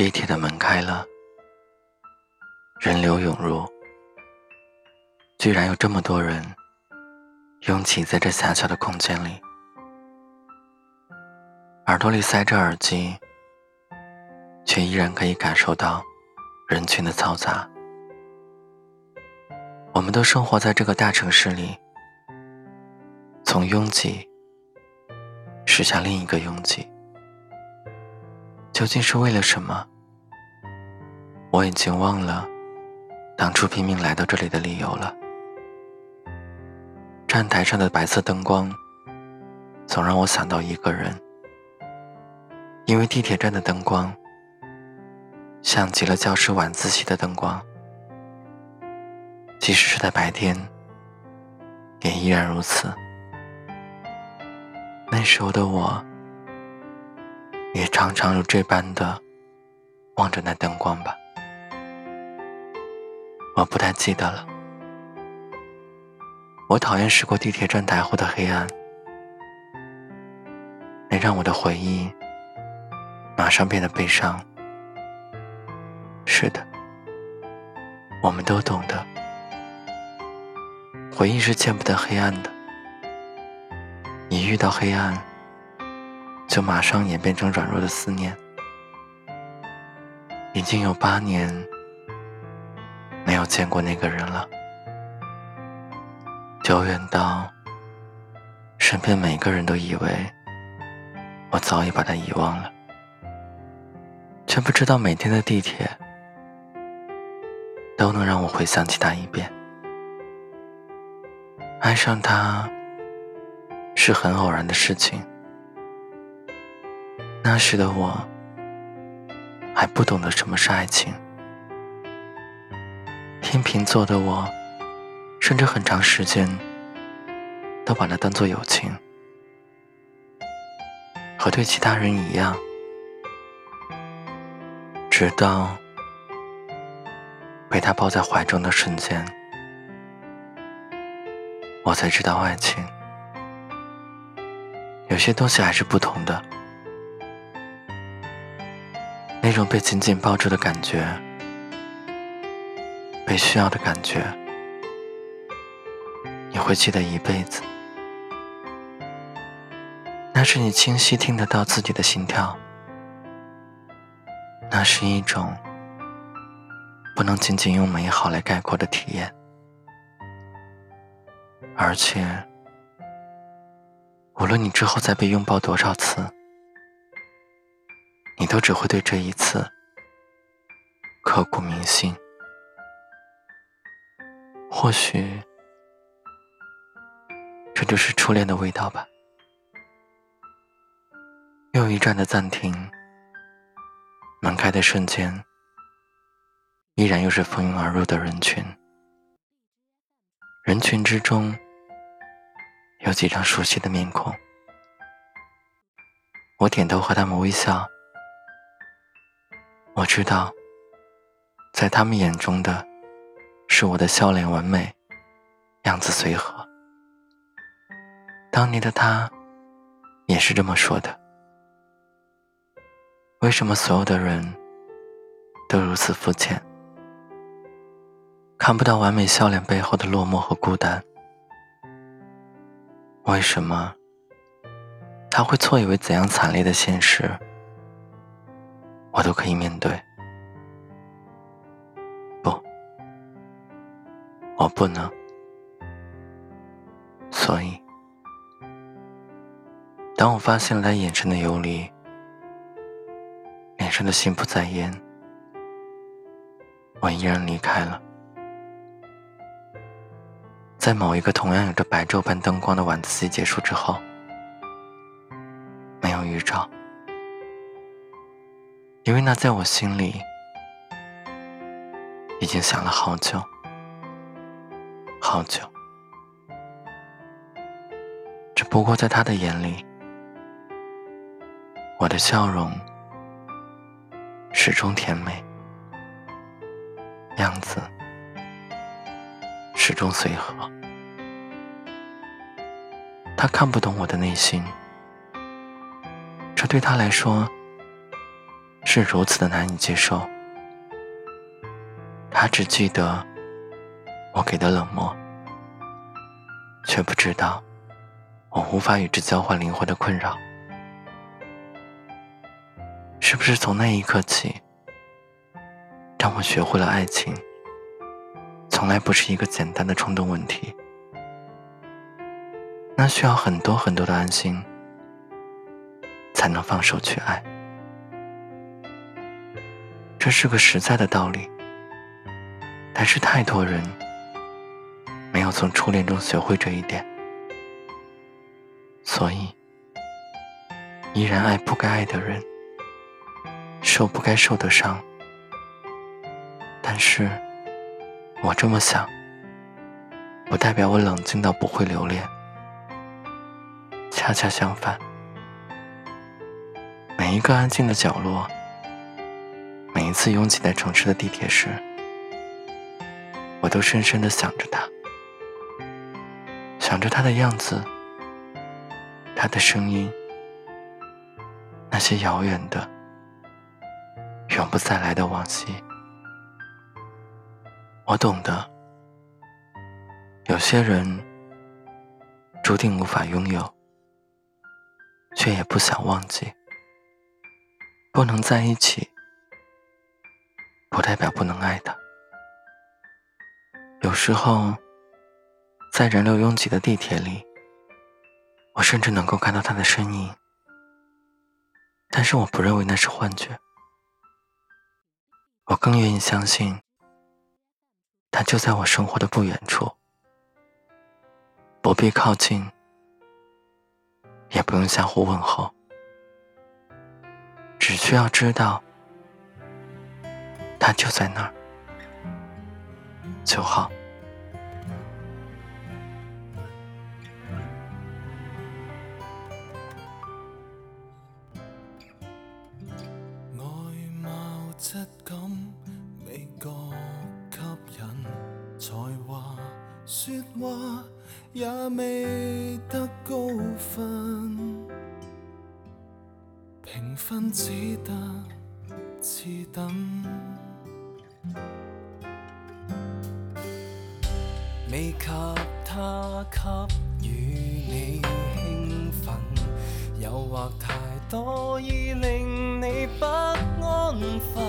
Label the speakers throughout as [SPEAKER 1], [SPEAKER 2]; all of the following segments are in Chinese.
[SPEAKER 1] 地铁的门开了，人流涌入，居然有这么多人拥挤在这狭小的空间里，耳朵里塞着耳机，却依然可以感受到人群的嘈杂。我们都生活在这个大城市里，从拥挤驶向另一个拥挤。究竟是为了什么？我已经忘了当初拼命来到这里的理由了。站台上的白色灯光总让我想到一个人，因为地铁站的灯光像极了教室晚自习的灯光，即使是在白天，也依然如此。那时候的我。也常常如这般的望着那灯光吧，我不太记得了。我讨厌驶过地铁站台后的黑暗，那让我的回忆马上变得悲伤。是的，我们都懂得，回忆是见不得黑暗的，一遇到黑暗。就马上演变成软弱的思念。已经有八年没有见过那个人了，久远到身边每个人都以为我早已把他遗忘了，却不知道每天的地铁都能让我回想起他一遍。爱上他是很偶然的事情。那时的我还不懂得什么是爱情，天秤座的我，甚至很长时间都把它当做友情，和对其他人一样，直到被他抱在怀中的瞬间，我才知道爱情有些东西还是不同的。那种被紧紧抱住的感觉，被需要的感觉，你会记得一辈子。那是你清晰听得到自己的心跳，那是一种不能仅仅用美好来概括的体验，而且，无论你之后再被拥抱多少次。都只会对这一次刻骨铭心。或许，这就是初恋的味道吧。又一站的暂停，门开的瞬间，依然又是蜂拥而入的人群。人群之中，有几张熟悉的面孔。我点头和他们微笑。我知道，在他们眼中的，是我的笑脸完美，样子随和。当年的他，也是这么说的。为什么所有的人都如此肤浅，看不到完美笑脸背后的落寞和孤单？为什么他会错以为怎样惨烈的现实？我都可以面对，不，我不能。所以，当我发现了他眼神的游离，脸上的心不在焉，我依然离开了。在某一个同样有着白昼般灯光的晚自习结束之后，因为那在我心里已经想了好久，好久。只不过在他的眼里，我的笑容始终甜美，样子始终随和。他看不懂我的内心，这对他来说。是如此的难以接受。他只记得我给的冷漠，却不知道我无法与之交换灵魂的困扰。是不是从那一刻起，让我学会了爱情从来不是一个简单的冲动问题？那需要很多很多的安心，才能放手去爱。这是个实在的道理，但是太多人没有从初恋中学会这一点，所以依然爱不该爱的人。受不该受的伤，但是，我这么想，不代表我冷静到不会留恋。恰恰相反，每一个安静的角落，一次拥挤在城市的地铁时，我都深深的想着他，想着他的样子，他的声音，那些遥远的。永不再来的往昔，我懂得。有些人注定无法拥有，却也不想忘记。不能在一起，不代表不能爱他。有时候，在人流拥挤的地铁里，我甚至能够看到他的身影，但是我不认为那是幻觉。我更愿意相信，他就在我生活的不远处，不必靠近，也不用相互问候，只需要知道，他就在那儿就好。
[SPEAKER 2] 外貌质感未觉吸引，才华说话也未得高分，评分只得次等。未及他给予你兴奋，诱惑太多已令你不安分，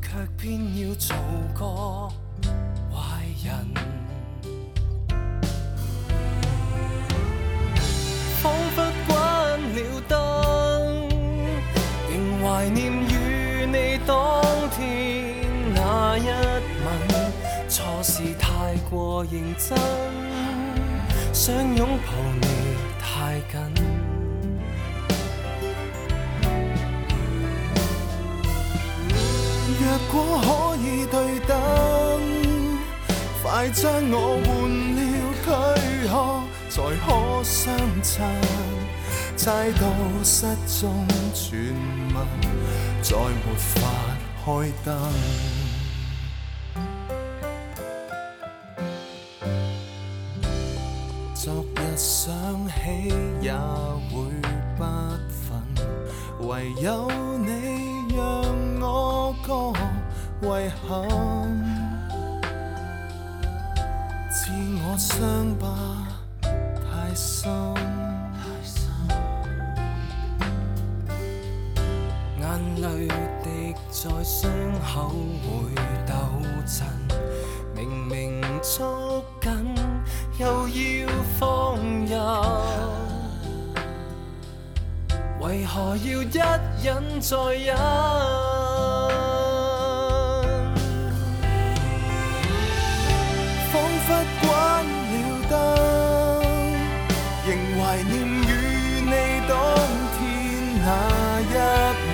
[SPEAKER 2] 却偏要做个坏人，过认真，想拥抱你太紧。若果可以对等，快将我换了躯壳，才可相衬。猜到失踪传闻，再没法开灯。起也会不忿，唯有你让。我觉遗憾，自我伤疤太深，眼泪滴在伤口会抖震，明明捉紧又要为何要一忍再忍？仿佛关了灯，仍怀念与你当天那一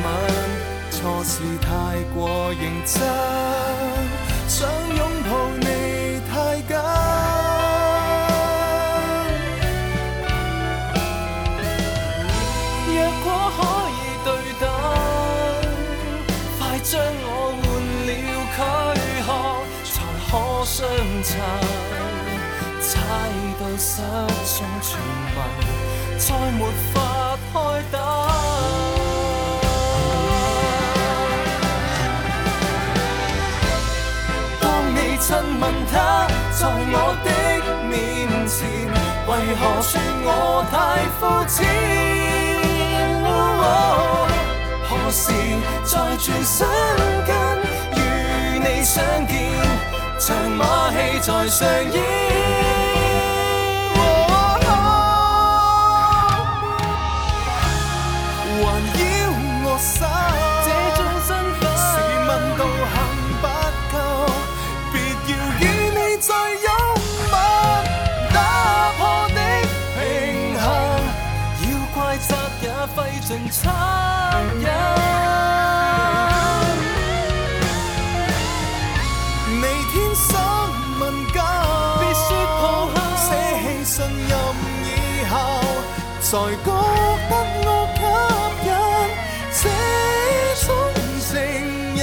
[SPEAKER 2] 吻。错是太过认真，想拥相衬，猜到失踪传闻，再没法开灯。当你亲吻他，在我的面前，为何说我太肤浅？何时再转身跟与你相见，像马戏在上演？环绕我才觉得我吸引。这种成人，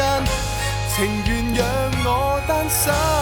[SPEAKER 2] 情愿让我單身。